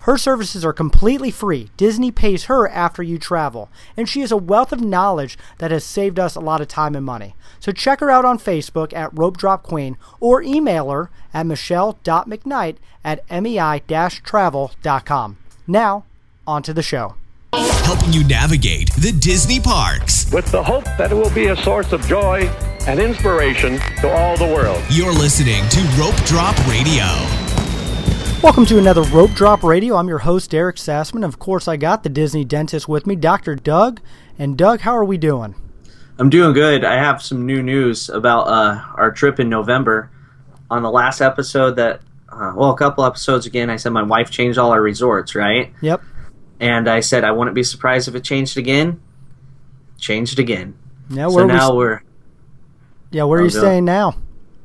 Her services are completely free. Disney pays her after you travel, and she has a wealth of knowledge that has saved us a lot of time and money. So check her out on Facebook at Rope Drop Queen or email her at michelle.mcknight at mei-travel.com. Now, on to the show. Helping you navigate the Disney parks. with the hope that it will be a source of joy and inspiration to all the world. You're listening to Rope Drop Radio. Welcome to another Rope Drop Radio. I'm your host, Derek Sassman. Of course, I got the Disney dentist with me, Dr. Doug. And Doug, how are we doing? I'm doing good. I have some new news about uh, our trip in November. On the last episode, that uh, well, a couple episodes again, I said my wife changed all our resorts, right? Yep. And I said I wouldn't be surprised if it changed again. Changed again. Now, so now we, we're yeah, where are Oh, you Doug. staying now?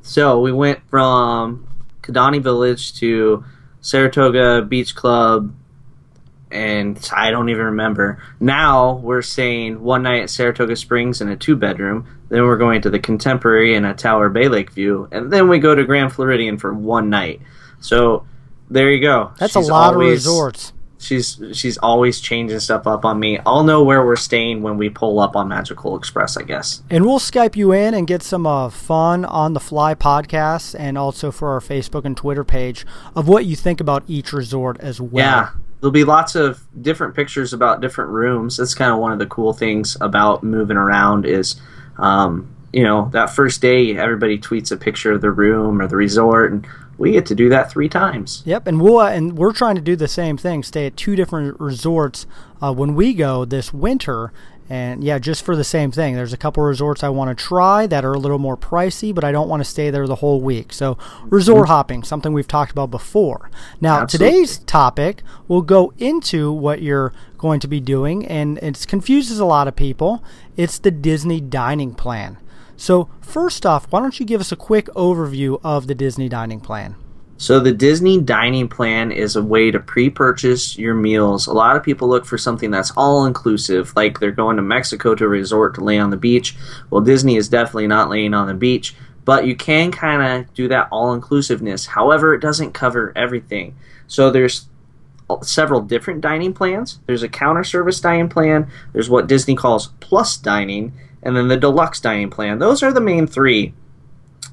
so we went from Kidani Village to Saratoga Beach Club, and I don't even remember. Now we're staying one night at Saratoga Springs in a two bedroom. Then we're going to the Contemporary in a Tower Bay Lake view, and then we go to Grand Floridian for one night. So there you go. That's She's a lot always- of resorts. She's she's always changing stuff up on me. I'll know where we're staying when we pull up on Magical Express, I guess. And we'll Skype you in and get some uh, fun on the fly podcasts and also for our Facebook and Twitter page of what you think about each resort as well. Yeah, there'll be lots of different pictures about different rooms. That's kind of one of the cool things about moving around is, um, you know, that first day everybody tweets a picture of the room or the resort, and we get to do that three times. Yep, and we'll uh, and we're trying to do the same thing. Stay at two different resorts uh, when we go this winter, and yeah, just for the same thing. There's a couple resorts I want to try that are a little more pricey, but I don't want to stay there the whole week. So resort hopping, something we've talked about before. Now Absolutely. today's topic will go into what you're going to be doing, and it confuses a lot of people. It's the Disney dining plan. So first off, why don't you give us a quick overview of the Disney dining plan? So the Disney dining plan is a way to pre-purchase your meals. A lot of people look for something that's all inclusive, like they're going to Mexico to a resort to lay on the beach. Well, Disney is definitely not laying on the beach, but you can kind of do that all inclusiveness. However, it doesn't cover everything. So there's several different dining plans. There's a counter service dining plan, there's what Disney calls plus dining, and then the deluxe dining plan. Those are the main 3.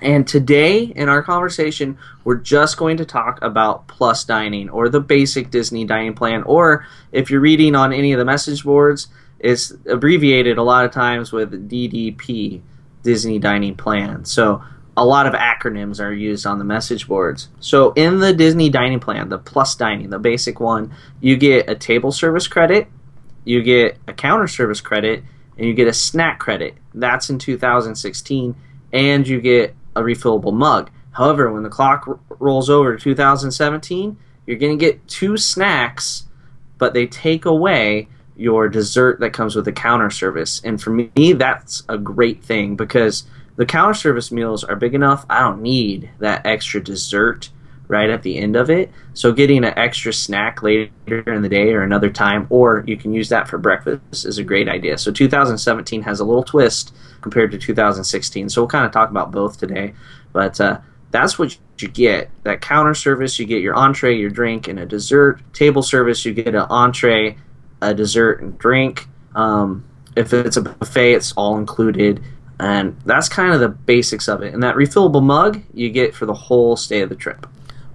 And today in our conversation, we're just going to talk about plus dining or the basic Disney dining plan. Or if you're reading on any of the message boards, it's abbreviated a lot of times with DDP, Disney Dining Plan. So a lot of acronyms are used on the message boards. So in the Disney Dining Plan, the plus dining, the basic one, you get a table service credit, you get a counter service credit, and you get a snack credit. That's in 2016, and you get a refillable mug. However, when the clock r- rolls over to 2017, you're going to get two snacks, but they take away your dessert that comes with the counter service. And for me, that's a great thing because the counter service meals are big enough. I don't need that extra dessert right at the end of it. So getting an extra snack later in the day or another time, or you can use that for breakfast, is a great idea. So 2017 has a little twist compared to 2016. So we'll kind of talk about both today, but uh, that's what you get. That counter service, you get your entree, your drink, and a dessert. Table service, you get an entree, a dessert, and drink. Um, if it's a buffet, it's all included. And that's kind of the basics of it. And that refillable mug you get for the whole stay of the trip.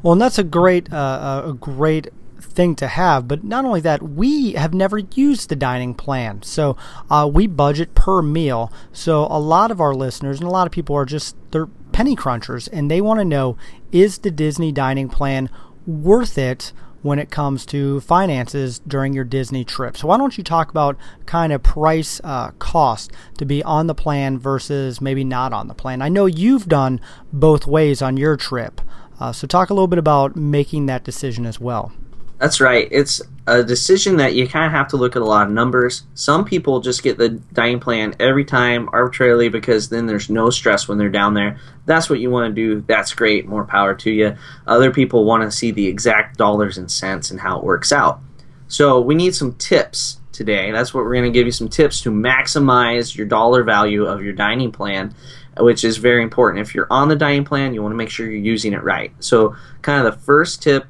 Well, and that's a great, uh, a great thing to have. But not only that, we have never used the dining plan, so uh, we budget per meal. So a lot of our listeners and a lot of people are just they're penny crunchers, and they want to know: is the Disney dining plan worth it? When it comes to finances during your Disney trip. So, why don't you talk about kind of price uh, cost to be on the plan versus maybe not on the plan? I know you've done both ways on your trip. Uh, so, talk a little bit about making that decision as well. That's right. It's a decision that you kind of have to look at a lot of numbers. Some people just get the dining plan every time arbitrarily because then there's no stress when they're down there. That's what you want to do. That's great. More power to you. Other people want to see the exact dollars and cents and how it works out. So we need some tips today. That's what we're going to give you some tips to maximize your dollar value of your dining plan, which is very important. If you're on the dining plan, you want to make sure you're using it right. So, kind of the first tip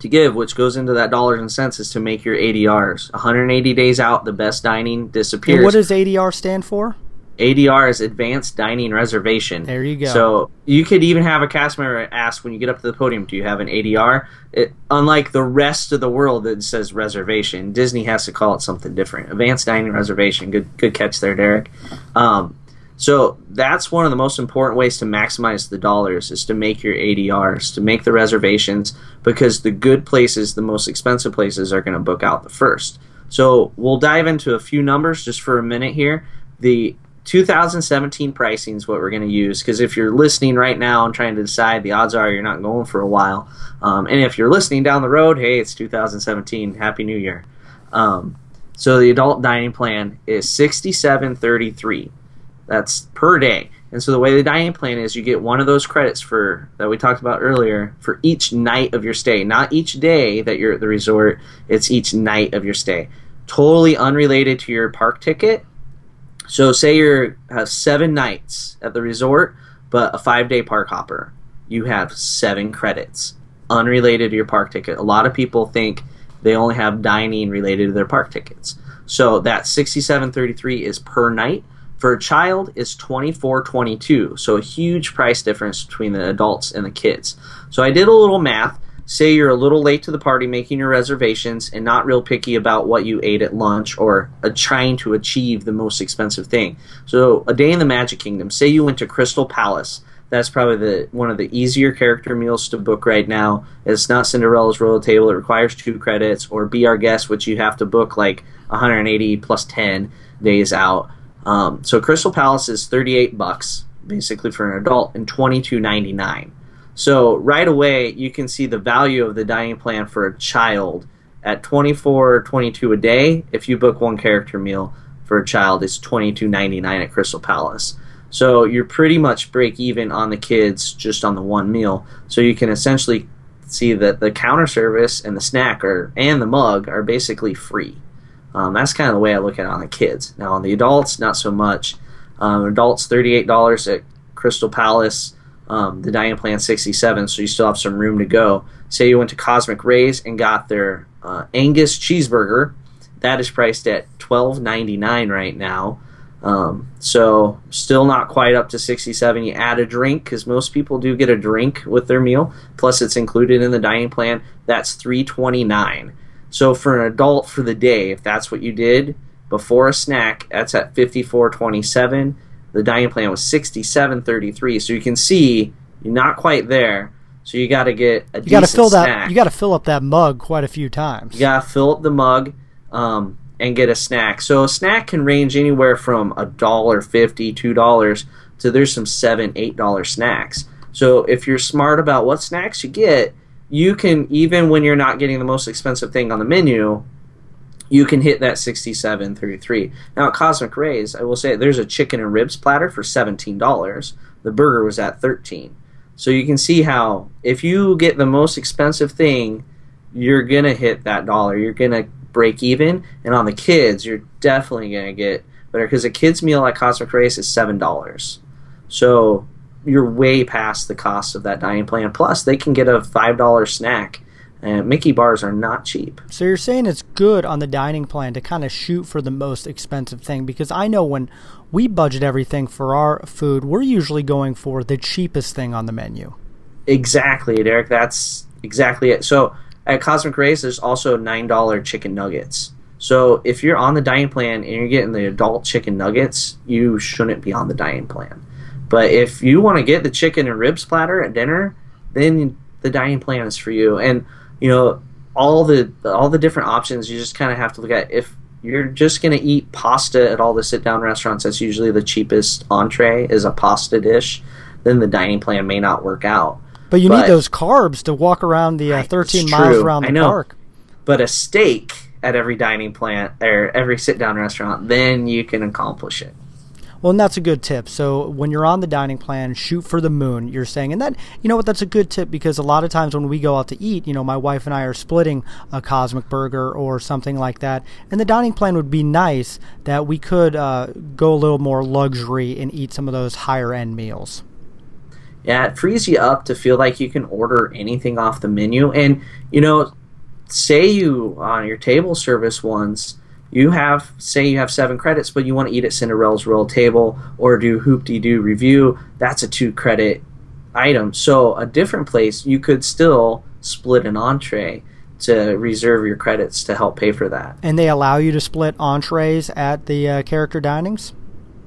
to give, which goes into that dollars and cents, is to make your ADRs. 180 days out, the best dining disappears. And what does ADR stand for? ADR is Advanced Dining Reservation. There you go. So you could even have a cast member ask when you get up to the podium, "Do you have an ADR?" It, unlike the rest of the world that says reservation, Disney has to call it something different. Advanced Dining Reservation. Good, good catch there, Derek. Um, so that's one of the most important ways to maximize the dollars is to make your ADRs, to make the reservations, because the good places, the most expensive places, are going to book out the first. So we'll dive into a few numbers just for a minute here. The 2017 pricing is what we're going to use because if you're listening right now and trying to decide, the odds are you're not going for a while. Um, and if you're listening down the road, hey, it's 2017. Happy New Year. Um, so the adult dining plan is 67.33. That's per day. And so the way the dining plan is, you get one of those credits for that we talked about earlier for each night of your stay, not each day that you're at the resort. It's each night of your stay. Totally unrelated to your park ticket so say you have seven nights at the resort, but a five day park hopper. You have seven credits, unrelated to your park ticket. A lot of people think they only have dining related to their park tickets. So that 67.33 is per night. For a child is 24.22. So a huge price difference between the adults and the kids. So I did a little math say you're a little late to the party making your reservations and not real picky about what you ate at lunch or uh, trying to achieve the most expensive thing. So, a day in the Magic Kingdom, say you went to Crystal Palace. That's probably the one of the easier character meals to book right now. It's not Cinderella's Royal Table; it requires two credits, or Be Our Guest, which you have to book like 180 plus 10 days out. Um, so Crystal Palace is 38 bucks basically for an adult and 22.99. So right away, you can see the value of the dining plan for a child at 24 or 22 a day. If you book one character meal for a child, it's 22.99 at Crystal Palace. So you're pretty much break even on the kids just on the one meal. So you can essentially see that the counter service and the snack are and the mug are basically free. Um, that's kind of the way I look at it on the kids. Now on the adults, not so much. Um, adults, thirty-eight dollars at Crystal Palace um, the dining plan 67, so you still have some room to go. Say you went to Cosmic Rays and got their uh, Angus cheeseburger, that is priced at 12.99 right now. Um, so still not quite up to 67. You add a drink because most people do get a drink with their meal, plus it's included in the dining plan. That's 329. So for an adult for the day, if that's what you did before a snack, that's at 54.27 the dining plan was 67.33. So you can see you're not quite there. So you got to get a you got to fill snack. that you got to fill up that mug quite a few times. You got to fill up the mug um, and get a snack. So a snack can range anywhere from a dollar fifty, two dollars to there's some seven, eight dollar snacks. So if you're smart about what snacks you get, you can even when you're not getting the most expensive thing on the menu, you can hit that 67.33. Now at Cosmic Rays, I will say there's a chicken and ribs platter for $17. The burger was at 13. So you can see how if you get the most expensive thing, you're going to hit that dollar. You're going to break even and on the kids, you're definitely going to get better cuz a kids meal at Cosmic Rays is $7. So you're way past the cost of that dining plan. Plus, they can get a $5 snack and Mickey bars are not cheap. So you're saying it's good on the dining plan to kind of shoot for the most expensive thing because I know when we budget everything for our food, we're usually going for the cheapest thing on the menu. Exactly, Derek. That's exactly it. So at Cosmic Rays, there's also nine dollar chicken nuggets. So if you're on the dining plan and you're getting the adult chicken nuggets, you shouldn't be on the dining plan. But if you want to get the chicken and ribs platter at dinner, then the dining plan is for you. And you know all the all the different options you just kind of have to look at if you're just going to eat pasta at all the sit down restaurants that's usually the cheapest entree is a pasta dish then the dining plan may not work out But you need those carbs to walk around the uh, 13 miles around I the know. park. But a steak at every dining plant or every sit down restaurant, then you can accomplish it. Well, and that's a good tip. So when you're on the dining plan, shoot for the moon. You're saying, and that you know what, that's a good tip because a lot of times when we go out to eat, you know, my wife and I are splitting a cosmic burger or something like that, and the dining plan would be nice that we could uh, go a little more luxury and eat some of those higher end meals. Yeah, it frees you up to feel like you can order anything off the menu. And, you know, say you on your table service ones, you have, say you have seven credits, but you want to eat at Cinderella's Royal Table or do Hoop-Dee-Doo Revue, that's a two credit item. So a different place, you could still split an entree to reserve your credits to help pay for that. And they allow you to split entrees at the uh, character dinings?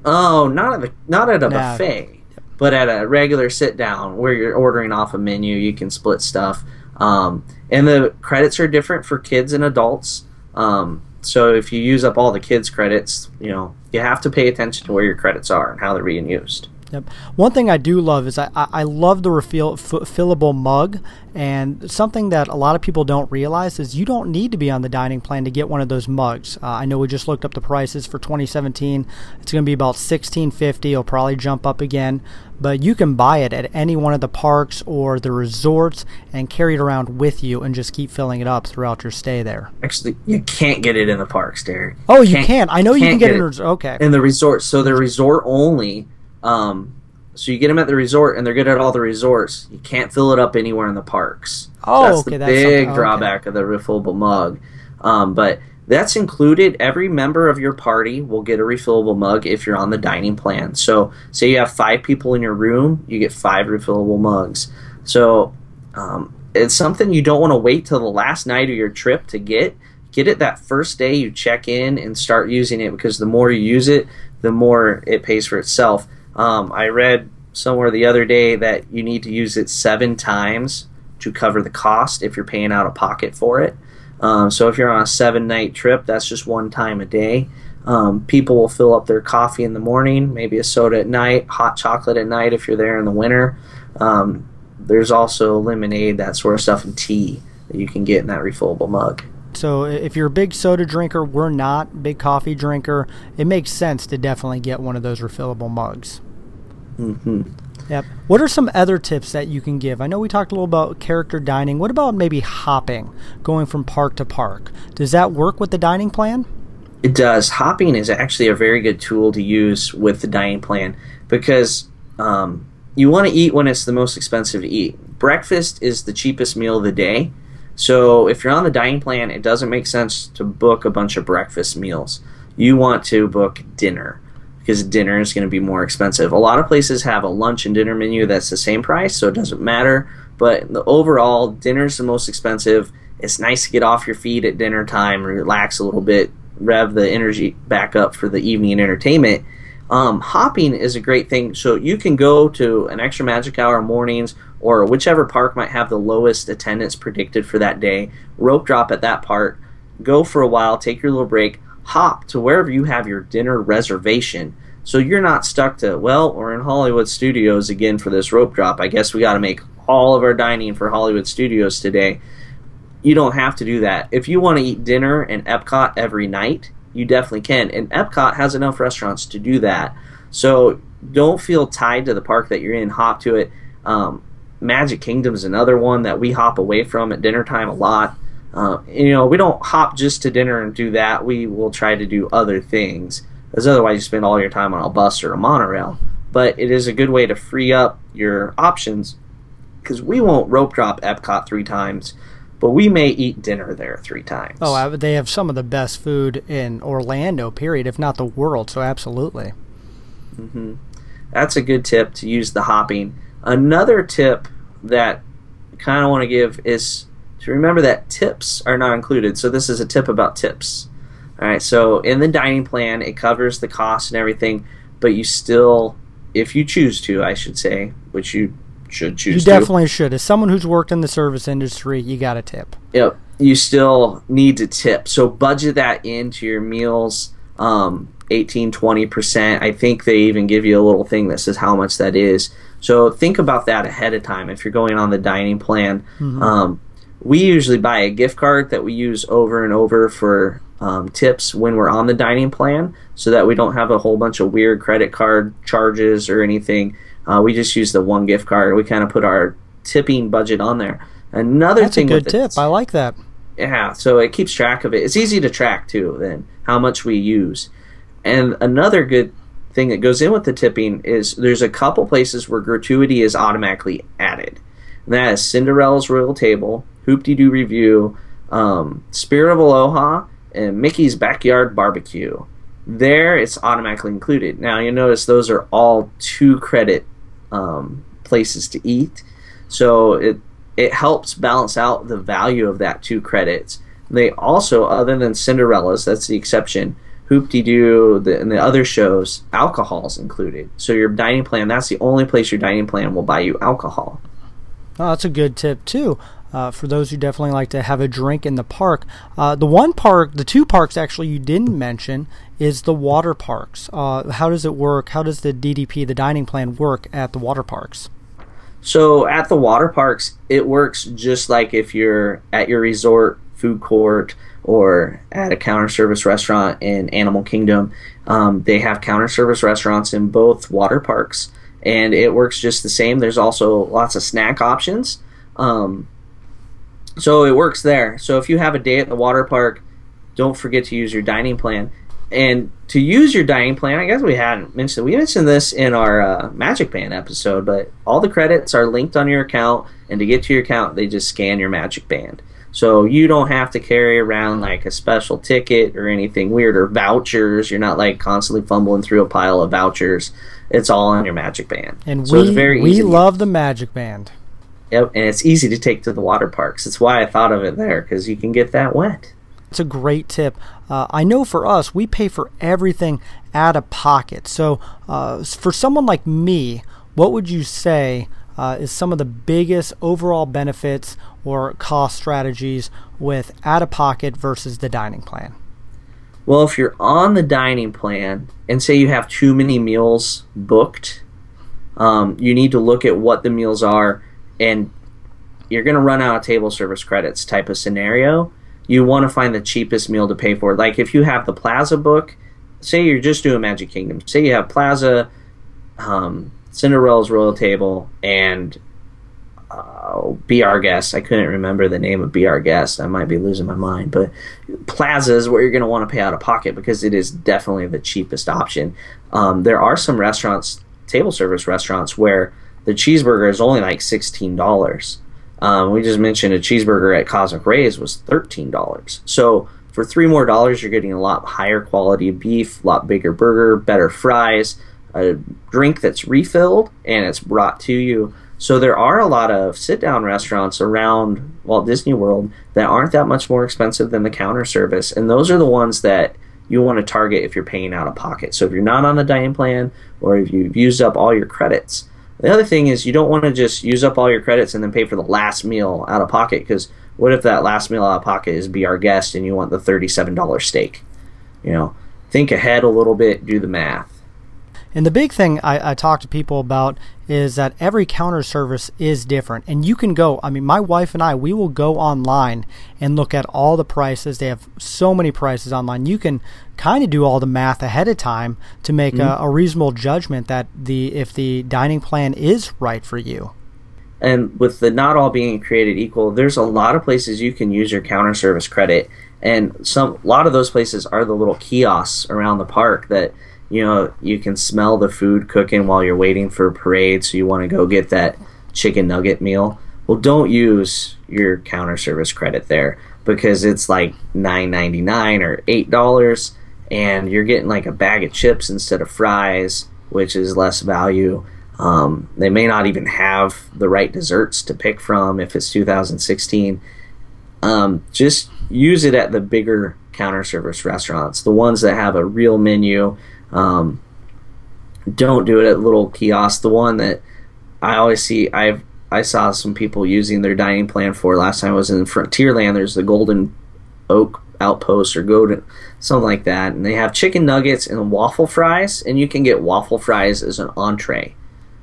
Oh, not at the, not at a Nah. buffet, but at a regular sit down where you're ordering off a menu, you can split stuff. Um, and the credits are different for kids and adults. Um, so if you use up all the kids' credits, you know you have to pay attention to where your credits are and how they're being used. Yep. One thing I do love is I, I I love the refill, f- fillable mug, and something that a lot of people don't realize is you don't need to be on the dining plan to get one of those mugs. Uh, I know we just looked up the prices for 2017. It's going to be about 1650. It'll probably jump up again, but you can buy it at any one of the parks or the resorts and carry it around with you and just keep filling it up throughout your stay there. Actually, you can't get it in the parks, Derek. Oh, you Can't- can. I know you can can't get it. In, okay. in the resort. So they're resort only. Um, so you get them at the resort, and they're good at all the resorts. You can't fill it up anywhere in the parks. Oh, that's okay, the that's big okay. drawback of the refillable mug. Um, but that's included. Every member of your party will get a refillable mug if you're on the dining plan. So, say you have five people in your room, you get five refillable mugs. So, um, it's something you don't want to wait till the last night of your trip to get. Get it that first day you check in and start using it because the more you use it, the more it pays for itself. Um, I read somewhere the other day that you need to use it seven times to cover the cost if you're paying out of pocket for it. Um, so if you're on a seven night trip, that's just one time a day. Um, people will fill up their coffee in the morning, maybe a soda at night, hot chocolate at night if you're there in the winter. Um, there's also lemonade, that sort of stuff, and tea that you can get in that refillable mug. So if you're a big soda drinker, we're not big coffee drinker. It makes sense to definitely get one of those refillable mugs. Hmm Yep. What are some other tips that you can give? I know we talked a little about character dining. What about maybe hopping, going from park to park? Does that work with the dining plan? It does. Hopping is actually a very good tool to use with the dining plan because um, you want to eat when it's the most expensive to eat. Breakfast is the cheapest meal of the day. So if you're on the dining plan, it doesn't make sense to book a bunch of breakfast meals. You want to book dinner because dinner is going to be more expensive. A lot of places have a lunch and dinner menu that's the same price, so it doesn't matter. But the overall, dinner's the most expensive. It's nice to get off your feet at dinner time, relax a little bit, rev the energy back up for the evening entertainment. Um, hopping is a great thing. So you can go to an extra magic hour mornings or whichever park might have the lowest attendance predicted for that day. Rope drop at that park. Go for a while, take your little break, hop to wherever you have your dinner reservation. So you're not stuck to, well, we're in Hollywood Studios again for this rope drop. I guess we got to make all of our dining for Hollywood Studios today you don't have to do that. If you want to eat dinner in Epcot every night, you definitely can. And Epcot has enough restaurants to do that. So don't feel tied to the park that you're in. Hop to it. Um, Magic Kingdom is another one that we hop away from at dinner time a lot. Uh, you know, we don't hop just to dinner and do that. We will try to do other things, because otherwise you spend all your time on a bus or a monorail. But it is a good way to free up your options, because we won't rope drop Epcot three times but we may eat dinner there three times. Oh, I, they have some of the best food in Orlando, period, if not the world. So absolutely. Mm-hmm. that's a good tip to use the hopping. Another tip that I kind of want to give is to remember that tips are not included. So this is a tip about tips. All right, so in the dining plan, it covers the cost and everything, but you still, if you choose to, I should say, which you should choose You to. definitely should. As someone who's worked in the service industry, you got a tip. Yep. You still need to tip. So budget that into your meals. Um, 18, 20%. I think they even give you a little thing that says how much that is. So think about that ahead of time if you're going on the dining plan. Um, we usually buy a gift card that we use over and over for um, tips when we're on the dining plan so that we don't have a whole bunch of weird credit card charges or anything. Uh, we just use the one gift card. We kind of put our tipping budget on there. Another That's a thing good with it- tip. I like that. yeah, so it keeps track of it. It's easy to track too, then how much we use. And another good thing that goes in with the tipping is there's a couple places where gratuity is automatically added. And that is Cinderella's Royal Table, Hoop Doo Revue, um, Spirit of Aloha, and Mickey's Backyard Barbecue. There, it's automatically included. Now, you notice those are all two credit um, places to eat, so it it helps balance out the value of that two credits. They also, other than Cinderella's, that's the exception. Hoop de Doo and the other shows, alcohol's included. So your dining plan, that's the only place your dining plan will buy you alcohol. Oh, that's a good tip too. Uh, for those who definitely like to have a drink in the park, uh, the one park, the two parks actually you didn't mention is the water parks. Uh, how does it work? How does the DDP, the dining plan, work at the water parks? So at the water parks, it works just like if you're at your resort food court or at a counter service restaurant in Animal Kingdom. Um, they have counter service restaurants in both water parks, and it works just the same. There's also lots of snack options. Um, so it works there. So if you have a day at the water park, don't forget to use your dining plan. And to use your dining plan, I guess we hadn't mentioned. We mentioned this in our uh, Magic Band episode, but all the credits are linked on your account, and to get to your account, they just scan your Magic Band. So you don't have to carry around like a special ticket or anything weird or vouchers. You're not like constantly fumbling through a pile of vouchers. It's all on your Magic Band. And so we it's very we love the Magic Band. Yep, and it's easy to take to the water parks. That's why I thought of it there because you can get that wet. It's a great tip. Uh, I know for us, we pay for everything out of pocket. So, uh, for someone like me, what would you say uh, is some of the biggest overall benefits or cost strategies with out of pocket versus the dining plan? Well, if you're on the dining plan and say you have too many meals booked, um, you need to look at what the meals are, and you're going to run out of table service credits type of scenario. You want to find the cheapest meal to pay for. Like if you have the Plaza book, say you're just doing Magic Kingdom, say you have Plaza, um, Cinderella's Royal Table, and uh, Be Our Guest. I couldn't remember the name of Be Our Guest. I might be losing my mind, but Plaza is where you're going to want to pay out of pocket because it is definitely the cheapest option. Um, there are some restaurants, table service restaurants, where the cheeseburger is only like sixteen dollars. Um, we just mentioned a cheeseburger at Cosmic Rays was thirteen dollars. So for three more dollars, you're getting a lot higher quality beef, a lot bigger burger, better fries, a drink that's refilled and it's brought to you. So there are a lot of sit-down restaurants around Walt Disney World that aren't that much more expensive than the counter service, and those are the ones that you want to target if you're paying out of pocket. So if you're not on the dining plan or if you've used up all your credits. The other thing is you don't want to just use up all your credits and then pay for the last meal out of pocket because what if that last meal out of pocket is be our guest and you want the $37 steak? You know, think ahead a little bit, do the math. And the big thing I, I talk to people about is that every counter service is different. And you can go, I mean, my wife and I, we will go online and look at all the prices. They have so many prices online. You can kind of do all the math ahead of time to make mm-hmm. a, a reasonable judgment that the if the dining plan is right for you. and with the not all being created equal, there's a lot of places you can use your counter service credit, and some a lot of those places are the little kiosks around the park that you know you can smell the food cooking while you're waiting for a parade, so you want to go get that chicken nugget meal. Well, don't use your counter service credit there because it's like nine ninety nine or eight dollars, and you're getting like a bag of chips instead of fries, which is less value. Um, they may not even have the right desserts to pick from if it's 2016. Um, just use it at the bigger counter service restaurants, the ones that have a real menu. Um, don't do it at little kiosks. The one that I always see, I've I saw some people using their dining plan for last time I was in Frontierland. There's the Golden Oak Outpost or Golden something like that, and they have chicken nuggets and waffle fries, and you can get waffle fries as an entree.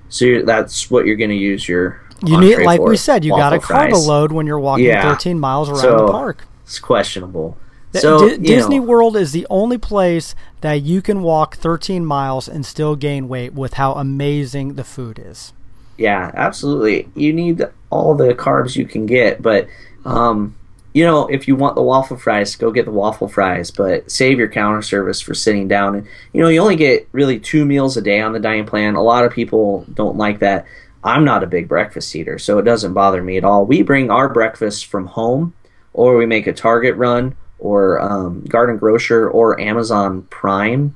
So you're, that's what you're going to use your. You need, like for, we said, you got to waffle carb load when you're walking Yeah. 13 miles around So, the park. It's questionable. So you Disney know, World is the only place that you can walk 13 miles and still gain weight with how amazing the food is. Yeah, absolutely. You need all the carbs you can get, but um, you know, if you want the waffle fries, go get the waffle fries, but save your counter service for sitting down. And you know, you only get really two meals a day on the dining plan. A lot of people don't like that. I'm not a big breakfast eater, so it doesn't bother me at all. We bring our breakfast from home, or we make a Target run, or um, Garden Grocer, or Amazon Prime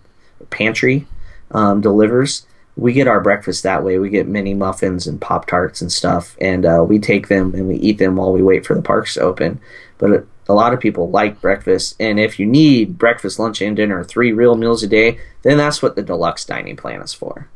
pantry um, delivers. We get our breakfast that way. We get mini muffins and pop tarts and stuff, and uh, we take them and we eat them while we wait for the parks to open. But a lot of people like breakfast, and if you need breakfast, lunch, and dinner, three real meals a day, then that's what the deluxe dining plan is for.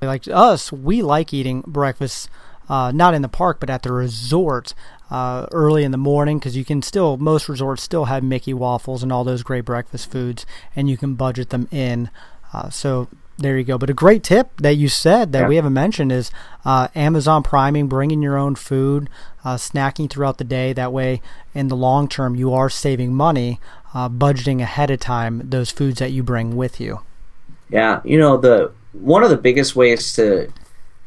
Like us, we like eating breakfast, uh, not in the park, but at the resort uh, early in the morning because you can still, most resorts still have Mickey waffles and all those great breakfast foods, and you can budget them in. Uh, so there you go. But a great tip that you said that Yeah. we haven't mentioned is uh, Amazon priming, bringing your own food, uh, snacking throughout the day. That way, in the long term, you are saving money, uh, budgeting ahead of time those foods that you bring with you. Yeah, you know the one of the biggest ways to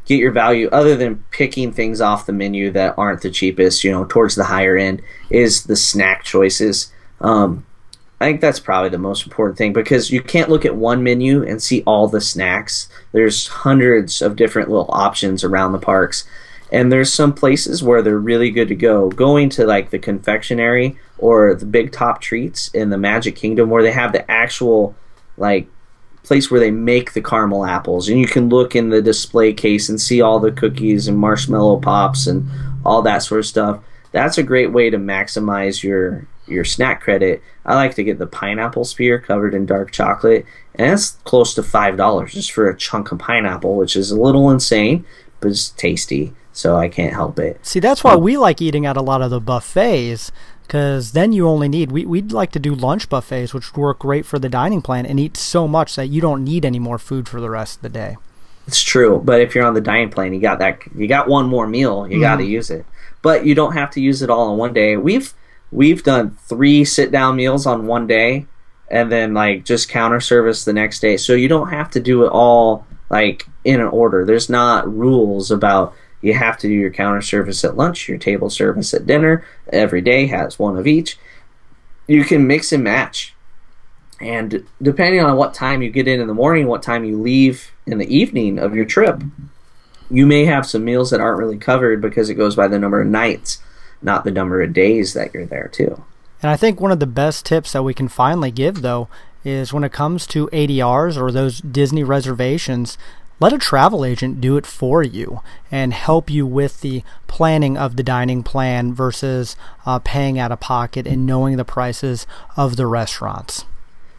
get your value, other than picking things off the menu that aren't the cheapest, you know, towards the higher end, is the snack choices. Um, I think that's probably the most important thing because you can't look at one menu and see all the snacks. There's hundreds of different little options around the parks. And there's some places where they're really good to go. Going to like the confectionery or the Big Top Treats in the Magic Kingdom where they have the actual like place where they make the caramel apples. And you can look in the display case and see all the cookies and marshmallow pops and all that sort of stuff. That's a great way to maximize your your snack credit. I like to get the pineapple spear covered in dark chocolate and that's close to five dollars just for a chunk of pineapple which is a little insane but it's tasty so i can't help it. See, that's why um, we like eating at a lot of the buffets, because then you only need. We, we'd like to do lunch buffets, which would work great for the dining plan, and eat so much that you don't need any more food for the rest of the day. It's true, but if you're on the dining plan, you got that. You got one more meal. You got to mm-hmm. use it, but you don't have to use it all in one day. We've we've done three sit down meals on one day, and then like just counter service the next day. So you don't have to do it all like in an order. There's not rules about you have to do your counter service at lunch, your table service at dinner. Every day has one of each. You can mix and match and depending on what time you get in in the morning, what time you leave in the evening of your trip, you may have some meals that aren't really covered because it goes by the number of nights, not the number of days that you're there too. And I think one of the best tips that we can finally give, though, is when it comes to ADRs or those Disney reservations, let a travel agent do it for you and help you with the planning of the dining plan versus uh, paying out of pocket and knowing the prices of the restaurants.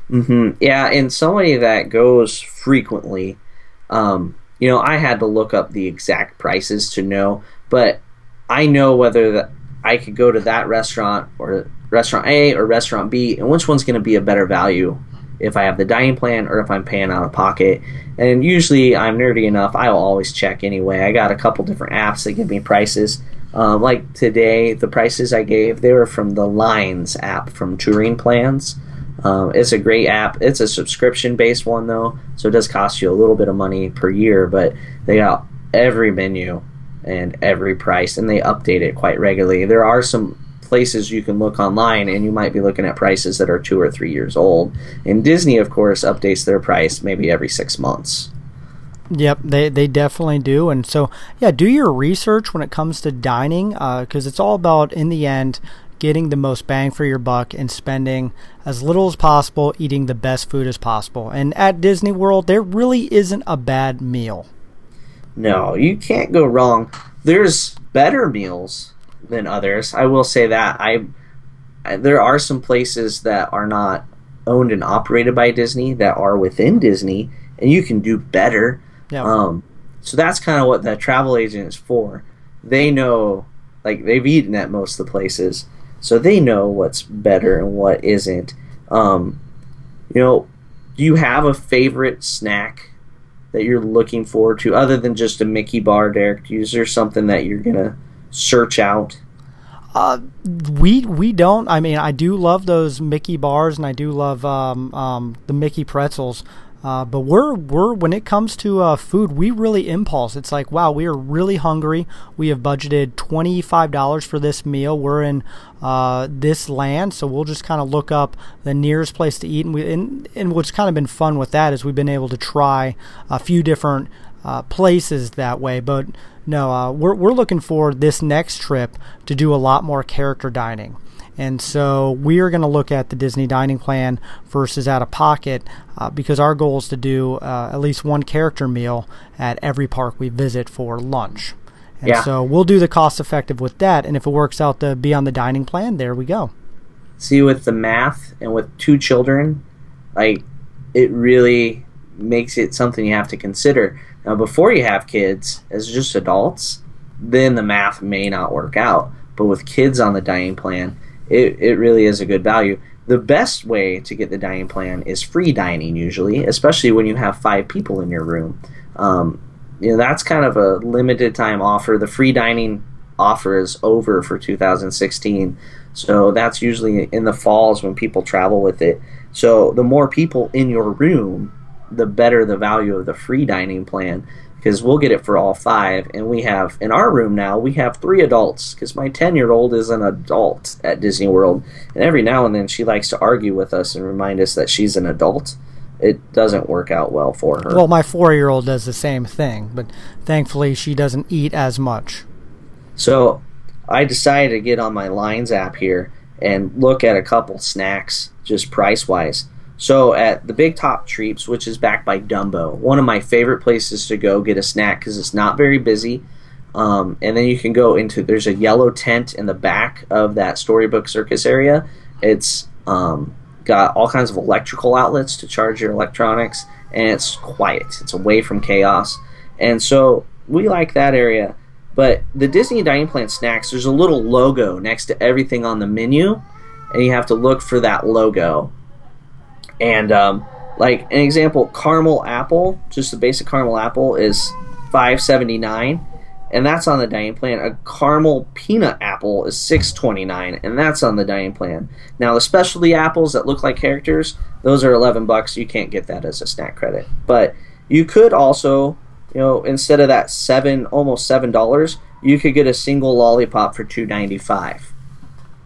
hmm Yeah, and somebody that goes frequently, um, you know, I had to look up the exact prices to know, but I know whether that I could go to that restaurant or restaurant A or restaurant B, and which one's going to be a better value if I have the dining plan or if I'm paying out of pocket. And usually I'm nerdy enough, I'll always check anyway. I got a couple different apps that give me prices. Um, like today, the prices I gave, they were from the Lines app from Touring Plans. Um, it's a great app. It's a subscription based one though, so it does cost you a little bit of money per year, but they got every menu and every price, and they update it quite regularly. There are some places you can look online, and you might be looking at prices that are two or three years old. And Disney, of course, updates their price maybe every six months. Yep, they they definitely do, and so yeah, do your research when it comes to dining, uh, because it's all about in the end getting the most bang for your buck and spending as little as possible, eating the best food as possible. And at Disney World, there really isn't a bad meal. No, you can't go wrong. There's better meals than others. I will say that. I, I there are some places that are not owned and operated by Disney that are within Disney, and you can do better. Yeah, Um, so that's kind of what the travel agent is for. They know, like they've eaten at most of the places, so they know what's better and what isn't. Um, you know, do you have a favorite snack that you're looking forward to other than just a Mickey bar, Derek? Is there something that you're gonna search out? Uh, we we don't. I mean, I do love those Mickey bars, and I do love um, um, the Mickey pretzels. Uh, but we're we're when it comes to uh, food, we really impulse. It's like wow, we are really hungry. We have budgeted twenty five dollars for this meal. We're in uh, this land, so we'll just kind of look up the nearest place to eat. And we and, and what's kind of been fun with that is we've been able to try a few different uh, places that way. But no, uh, we're we're looking for this next trip to do a lot more character dining. And so we are going to look at the Disney dining plan versus out of pocket uh, because our goal is to do uh, at least one character meal at every park we visit for lunch. And Yeah. so we'll do the cost effective with that. And if it works out to be on the dining plan, there we go. See, with the math and with two children, like it really makes it something you have to consider. Now, before you have kids, as just adults, then the math may not work out. But with kids on the dining plan, it, it really is a good value. The best way to get the dining plan is free dining, usually, especially when you have five people in your room. Um, you know, that's kind of a limited time offer. The free dining offer is over for 2016. So that's usually in the falls when people travel with it. So the more people in your room, the better the value of the free dining plan because we'll get it for all five. And we have in our room now we have three adults because my ten year old is an adult at Disney World, and every now and then she likes to argue with us and remind us that she's an adult. It doesn't work out well for her. Well, my four year old does the same thing, but thankfully she doesn't eat as much. So I decided to get on my Lines app here and look at a couple snacks just price wise. So at the Big Top Treats, which is backed by Dumbo, one of my favorite places to go get a snack because it's not very busy. Um, and then you can go into there's a yellow tent in the back of that Storybook Circus area. It's um, got all kinds of electrical outlets to charge your electronics, and it's quiet. It's away from chaos, and so we like that area. But the Disney Dining Plan snacks, there's a little logo next to everything on the menu, and you have to look for that logo. And um, like an example, caramel apple, just the basic caramel apple is five seventy nine, and that's on the dining plan. A caramel peanut apple is six twenty nine, and that's on the dining plan. Now the specialty apples that look like characters, those are eleven bucks. You can't get that as a snack credit, but you could also, you know, instead of that seven, almost seven dollars, you could get a single lollipop for two ninety five.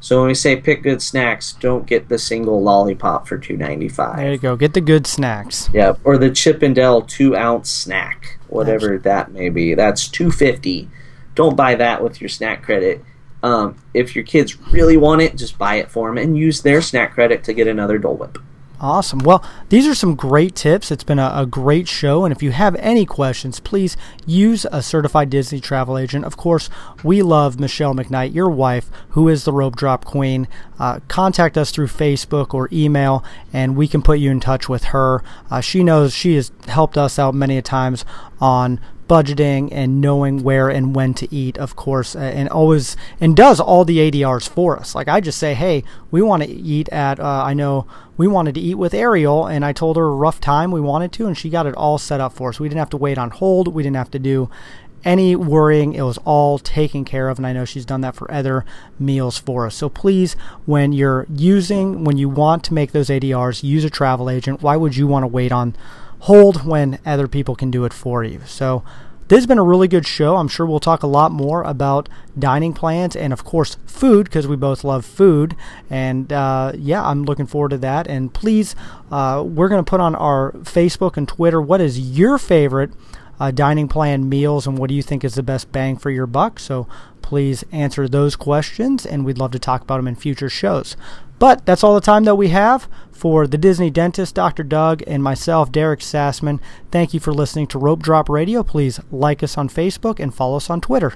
So when we say pick good snacks, don't get the single lollipop for two ninety five. There you go. Get the good snacks. Yeah, or the Chip and Dale two ounce snack, whatever that may be. That's two fifty. Don't buy that with your snack credit. Um, if your kids really want it, just buy it for them and use their snack credit to get another Dole Whip. Awesome. Well, these are some great tips. It's been a, a great show. And if you have any questions, please use a certified Disney travel agent. Of course, we love Michelle McKnight, your wife, who is the rope drop queen. Uh, contact us through Facebook or email, and we can put you in touch with her. Uh, she knows she has helped us out many a times on budgeting and knowing where and when to eat, of course, uh, and always and does all the ADRs for us. Like I just say, hey, we want to eat at. Uh, I know we wanted to eat with Ariel, and I told her a rough time we wanted to, and she got it all set up for us. We didn't have to wait on hold. We didn't have to do any worrying. It was all taken care of, and I know she's done that for other meals for us. So please, when you're using, when you want to make those ADRs, use a travel agent. Why would you want to wait on hold when other people can do it for you? So this has been a really good show. I'm sure we'll talk a lot more about dining plans and, of course, food because we both love food. And uh, yeah, I'm looking forward to that. And please, uh, we're going to put on our Facebook and Twitter what is your favorite uh, dining plan meals and what do you think is the best bang for your buck. So please answer those questions, and we'd love to talk about them in future shows. But that's all the time that we have for the Disney dentist, Dr. Doug, and myself, Derek Sassman. Thank you for listening to Rope Drop Radio. Please like us on Facebook and follow us on Twitter.